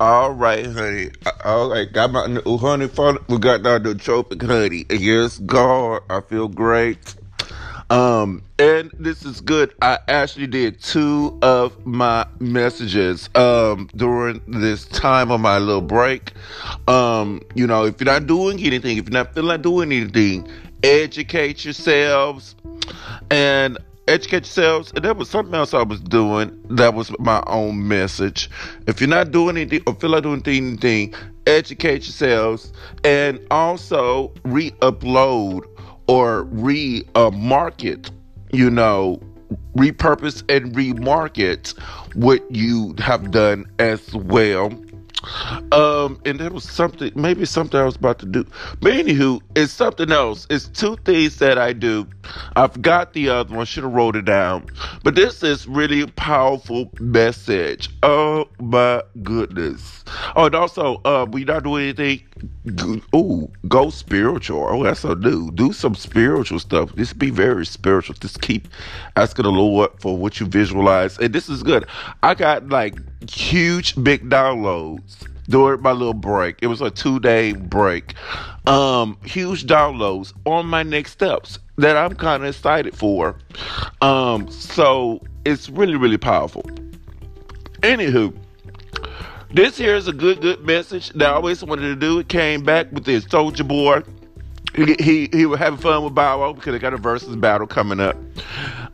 All right, honey. All right, got my new honey. We got the nootropic honey. Yes, God, I feel great. Um, and this is good. I actually did two of my messages um during this time of my little break. Um, you know, if you're not doing anything, if you're not feeling like doing anything, educate yourselves and educate yourselves. And there was something else I was doing that was my own message. If you're not doing anything or feel like doing anything, educate yourselves and also re-upload or re-market, you know, repurpose and remarket what you have done as well um, and that was something, maybe something I was about to do. But anywho, it's something else. It's two things that I do. I forgot the other one. Should have wrote it down. But this is really powerful message. Oh my goodness. Oh, and also, uh, we not doing anything. Oh, go spiritual. Oh, that's a new. Do some spiritual stuff. Just be very spiritual. Just keep asking the Lord for what you visualize. And this is good. I got like huge big downloads during my little break. It was a two day break. Um, huge downloads on my next steps that I'm kind of excited for. Um, so it's really, really powerful. Anywho, this here is a good, good message that I always wanted to do. It came back with this Soulja Boy. He, he, he was having fun with Bow Wow because they got a versus battle coming up.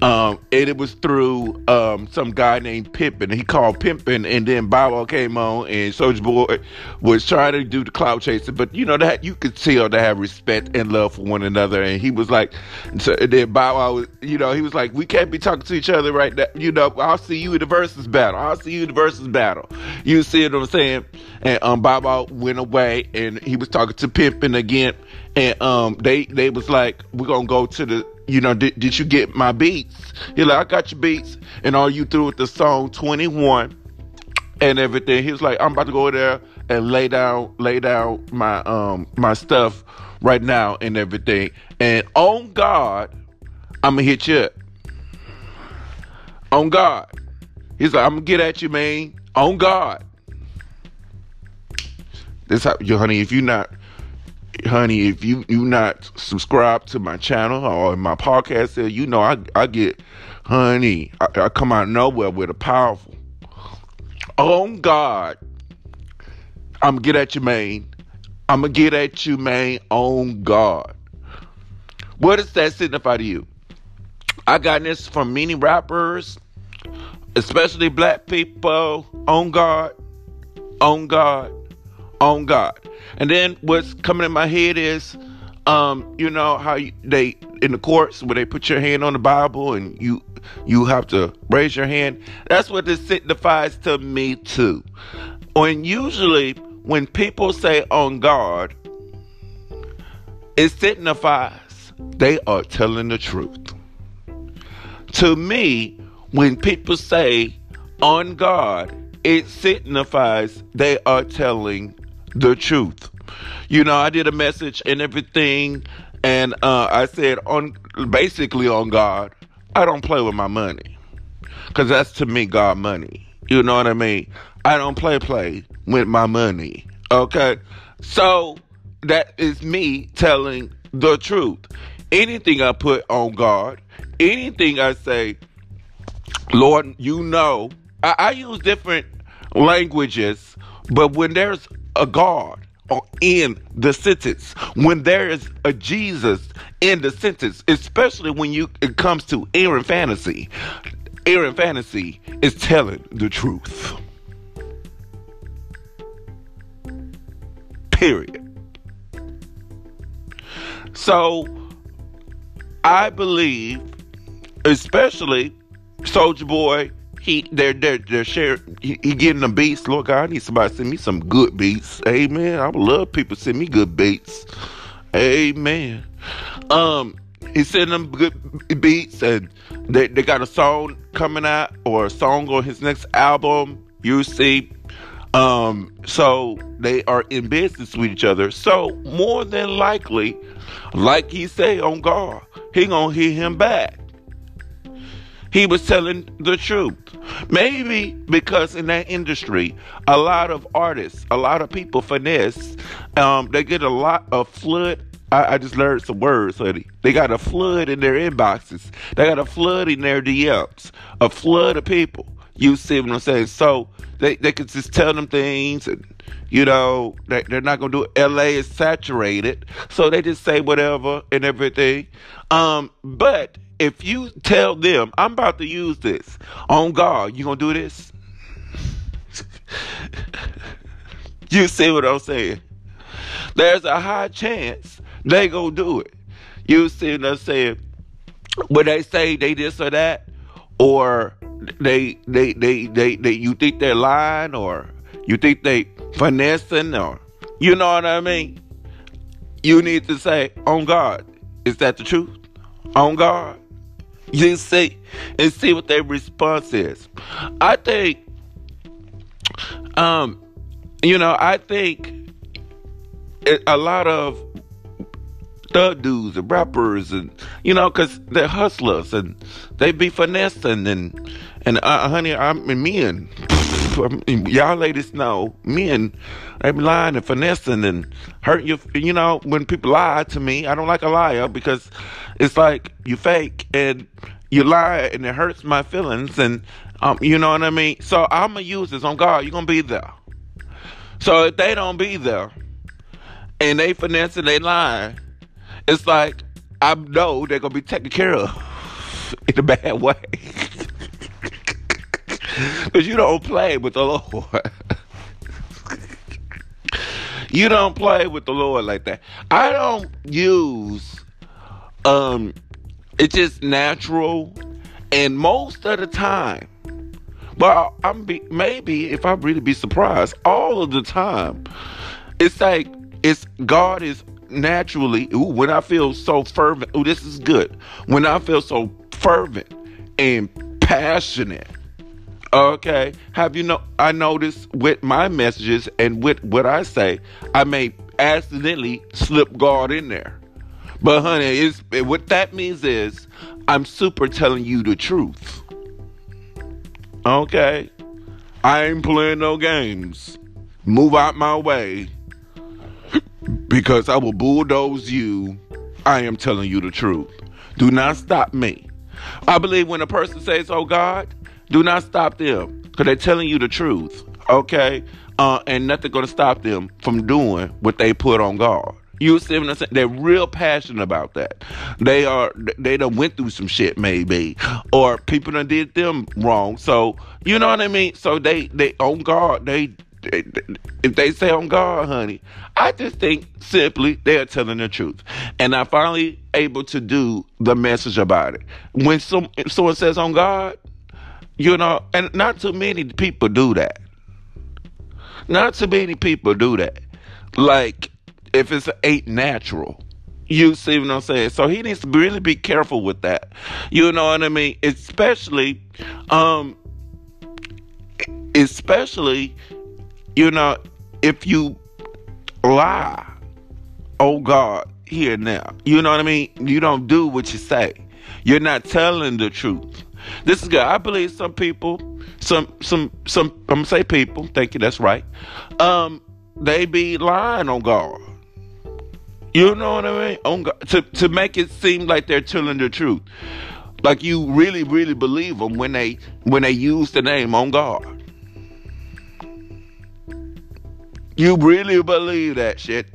Um, and it was through um, some guy named Pimpin. He called Pimpin, and then Bow Wow came on, and Soulja Boy was trying to do the cloud chasing, but you know that you could tell they have respect and love for one another. And he was like, so then Bow Wow, was, you know, he was like, we can't be talking to each other right now. You know, I'll see you in the versus battle. I'll see you in the versus battle. You see what I'm saying? And um, Bow Wow went away, and he was talking to Pimpin again, and um, they they was like, we're gonna go to the you know, did, did you get my beats? He like, I got your beats. And all you through with the song 21 and everything. He was like, I'm about to go there and lay down, lay down my um my stuff right now and everything. And on God, I'm gonna hit you up. On God. He's like, I'm gonna get at you, man. On God. This how you honey, if you not honey, if you you not subscribed to my channel or my podcast, there, you know I I get, honey, I, I come out nowhere with a powerful. Oh God, I'm get at you, man. I'm gonna get at you, man. On God, what does that signify to you? I got this from many rappers, especially black people. On God, on God, on God. And then what's coming in my head is, um, you know how you, they in the courts where they put your hand on the Bible and you you have to raise your hand. That's what this signifies to me too. And usually when people say on God, it signifies they are telling the truth. To me, when people say on God, it signifies they are telling the truth. You know, I did a message and everything, and uh, I said on basically on God, I don't play with my money, cause that's to me God money. You know what I mean? I don't play play with my money. Okay, so that is me telling the truth. Anything I put on God, anything I say, Lord, you know, I, I use different languages, but when there's a God in the sentence, when there is a Jesus in the sentence, especially when you it comes to Aaron Fantasy, Aaron Fantasy is telling the truth. Period. So I believe, especially Soulja Boy he they're they're they're sharing he, he getting the beats. Lord God, I need somebody to send me some good beats. Amen. I would love people send me good beats. Amen. Um he sent them good beats and they, they got a song coming out or a song on his next album, you see. Um, so they are in business with each other. So more than likely, like he say on God, he gonna hit him back. He was telling the truth. Maybe because in that industry, a lot of artists, a lot of people finesse, um, they get a lot of flood. I, I just learned some words, honey. They got a flood in their inboxes. They got a flood in their DMs. A flood of people. You see what I'm saying? So they, they could just tell them things and you know they, they're not gonna do it. la is saturated so they just say whatever and everything um but if you tell them i'm about to use this on god you gonna do this you see what i'm saying there's a high chance they gonna do it you see what i'm saying when they say they this or that or they they they they, they you think they're lying or you think they finessing or you know what I mean? You need to say, on God, is that the truth? On God. You see and see what their response is. I think um you know, I think a lot of thug dudes and rappers and you know because they're hustlers and they be finessing and and uh, honey i'm men y'all ladies know men they be lying and finessing and hurt you you know when people lie to me. I don't like a liar because it's like you fake and you lie and it hurts my feelings and um, you know what i mean? So i'm gonna use this on god. You're gonna be there. So if they don't be there and they finesse and they lie it's like I know they're gonna be taken care of in a bad way. Because you don't play with the Lord. you don't play with the Lord like that. I don't use um it's just natural and most of the time well i'm be, maybe if i really be surprised all of the time it's like it's god is naturally, ooh, when I feel so fervent, ooh, this is good. When I feel so fervent and passionate, okay, have you know? I notice with my messages and with what I say, I may accidentally slip God in there. But honey, it's, what that means is I'm super telling you the truth. Okay? I ain't playing no games. Move out my way because I will bulldoze you. I am telling you the truth. Do not stop me. I believe when a person says, Oh God, do not stop them because they're telling you the truth. Okay? Uh, and nothing going to stop them from doing what they put on God. You see what I'm saying? They're real passionate about that. They are they done went through some shit maybe. Or people done did them wrong. So you know what I mean? So they they on guard, they if they say on God, honey, I just think simply they are telling the truth. And I'm finally able to do the message about it. When some someone says on God, you know, and not too many people do that. Not too many people do that. Like if it's ain't natural. You see what I'm saying? So he needs to really be careful with that. You know what I mean? Especially, um, especially you know, if you lie, oh God, here now, you know what I mean? You don't do what you say. You're not telling the truth. This is good. I believe some people, some, some, some, I'm gonna say people, thank you, that's right. Um, they be lying on God. You know what I mean? On God, to, to make it seem like they're telling the truth. Like you really, really believe them when they when they use the name on God. You really believe that shit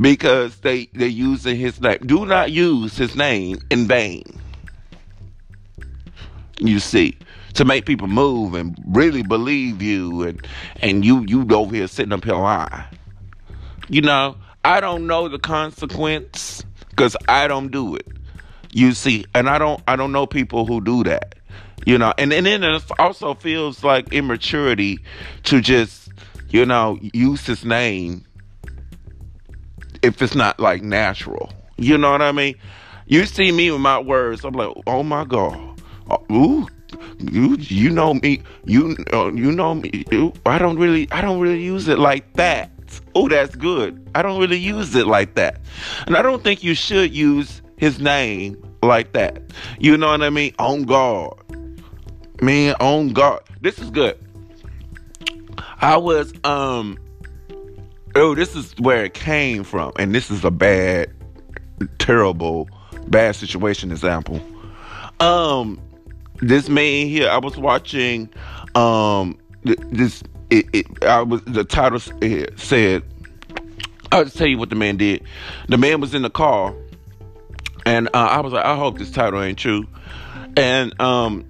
because they they using his name. Do not use his name in vain. You see, to make people move and really believe you, and and you you over here sitting up here lying. You know, I don't know the consequence because I don't do it. You see, and I don't I don't know people who do that. You know, and and then it also feels like immaturity to just you know, use his name if it's not like natural. You know what I mean? You see me with my words, I'm like, oh my god, ooh, you you know me, you uh, you know me. Ooh, I don't really I don't really use it like that. Oh, that's good. I don't really use it like that, and I don't think you should use his name like that. You know what I mean? On God. Man, on God. This is good. I was um oh, this is where it came from, and this is a bad, terrible, bad situation example. Um, this man here, I was watching um this it, it I was the title said I'll just tell you what the man did. The man was in the car, and uh, I was like, I hope this title ain't true. And um,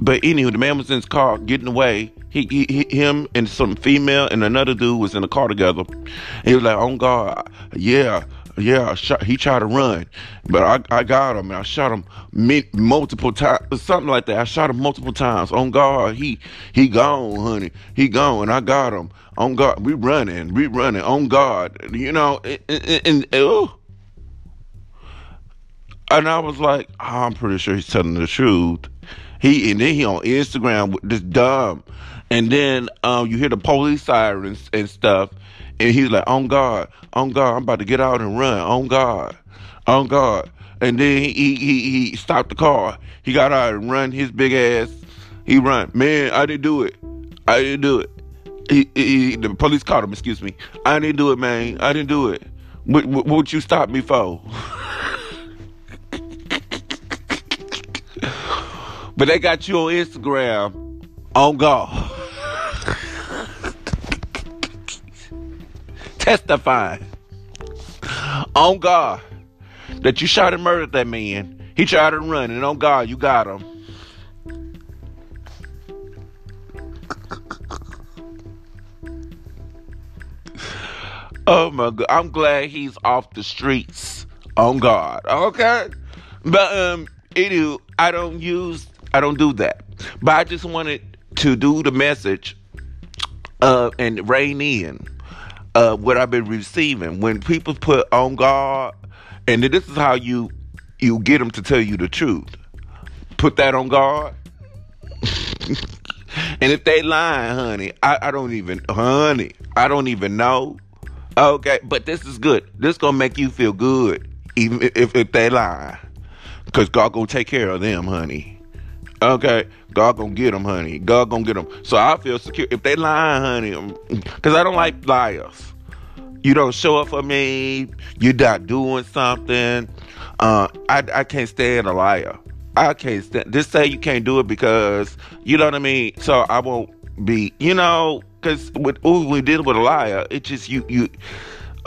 but anywho, the man was in his car getting away. He, he, him and some female and another dude was in the car together. He was like, "Oh God, yeah, yeah." Shot, he tried to run, but I, I got him. and I shot him multiple times, something like that. I shot him multiple times. On God, he he gone, honey. He gone. And I got him. On God, we running, we running. On God, you know, and, and, and oh. And I was like, oh, I'm pretty sure he's telling the truth. He and then he on Instagram with this dumb, and then um, you hear the police sirens and stuff, and he's like, "On God, on God, I'm about to get out and run. On God, on God." And then he he he stopped the car. He got out and run his big ass. He run, man. I didn't do it. I didn't do it. He, he, the police caught him. Excuse me. I didn't do it, man. I didn't do it. What, what, what you stop me for? But they got you on Instagram on God. Testifying on God that you shot and murdered that man. He tried to run, and on God, you got him. Oh my God. I'm glad he's off the streets on God. Okay? But, um, anywho, I don't use I don't do that. But I just wanted to do the message uh, and rein in uh, what I've been receiving. When people put on God, and this is how you you get them to tell you the truth. Put that on God. and if they lying, honey, I, I don't even, honey, I don't even know. Okay, but this is good. This gonna make you feel good, even if, if they lie, cause God gonna take care of them, honey. Okay, God gonna get them, honey. God gonna get them. So I feel secure. If they lie, honey, because I don't like liars. You don't show up for me. You're not doing something. Uh, I I can't stand a liar. I can't stand. Just say you can't do it because you know what I mean. So I won't be. You know, because with ooh, we deal with a liar, it just you you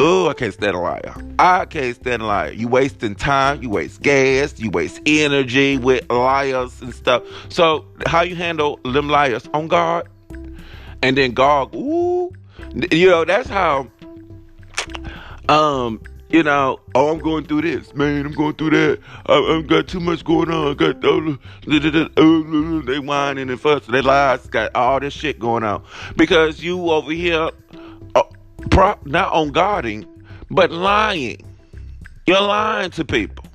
Oh, I can't stand a liar. I can't stand a liar. You wasting time, you waste gas, you waste energy with liars and stuff. So how you handle them liars on God? And then God, ooh, you know, that's how um you know, oh, I'm going through this, man. I'm going through that. I, I got too much going on. I got uh, they whining and fussing. They lies. Got all this shit going on because you over here pro- not on guarding, but lying. You're lying to people.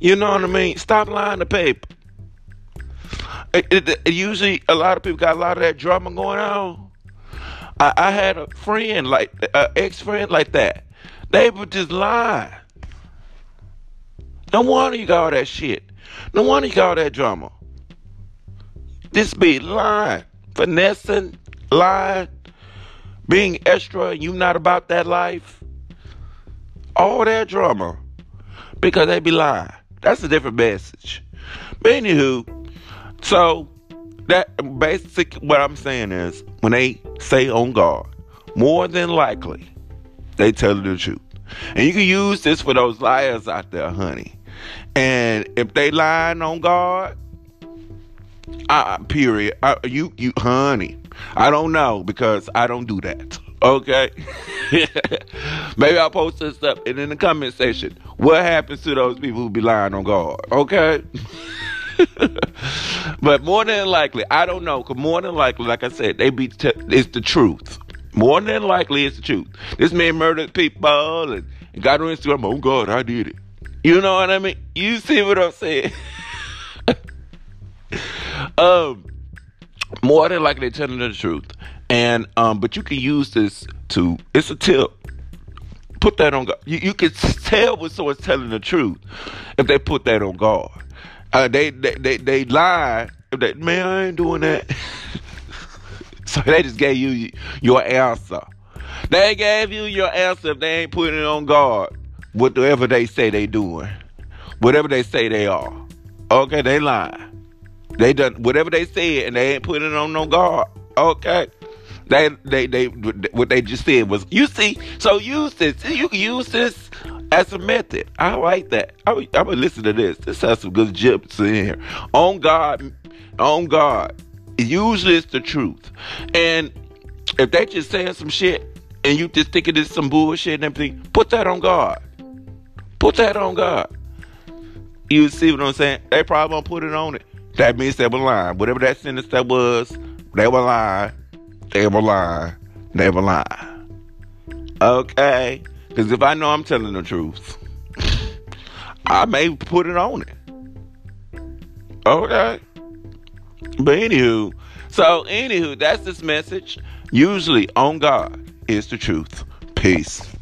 You know what I mean? Stop lying to people. It, it, it, usually, a lot of people got a lot of that drama going on. I, I had a friend like an ex friend like that. They would just lie. No wonder you got all that shit. No wonder you got all that drama. This be lying, finessing, lying, being extra and you not about that life, all that drama, because they be lying. That's a different message. But anywho, so that basic what I'm saying is when they say on God, more than likely they tell the truth. And you can use this for those liars out there, honey. And if they lying on God, uh, period. Uh, you, you, honey. I don't know because I don't do that. Okay. Maybe I'll post this stuff and in the comment section. What happens to those people who be lying on God? Okay. but more than likely, I don't know. Cause more than likely, like I said, they be t- it's the truth. More than likely, it's the truth. This man murdered people and, and got on Instagram. Oh God, I did it. You know what I mean? You see what I'm saying? um, more than likely, they're telling the truth. And um, but you can use this to. It's a tip. Put that on God. You, you can tell when someone's telling the truth if they put that on God. Uh, they, they they they lie if they, man, I ain't doing that. so they just gave you your answer. They gave you your answer if they ain't putting it on guard. Whatever they say they doing. Whatever they say they are. Okay, they lying. They done whatever they said and they ain't putting it on no guard. Okay. They, they, they, what they just said was, you see, so use this. You can use this as a method. I like that. I, I'm gonna listen to this. This has some good gems in here. On God, on God. use this the truth. And if they just saying some shit and you just thinking it's some bullshit and everything, put that on God. Put that on God. You see what I'm saying? They probably won't put it on it. That means they were lying. Whatever that sentence that was, they were lying. They were lying. They were lying. Okay? Because if I know I'm telling the truth, I may put it on it. Okay? But anywho, so anywho, that's this message. Usually on God is the truth. Peace.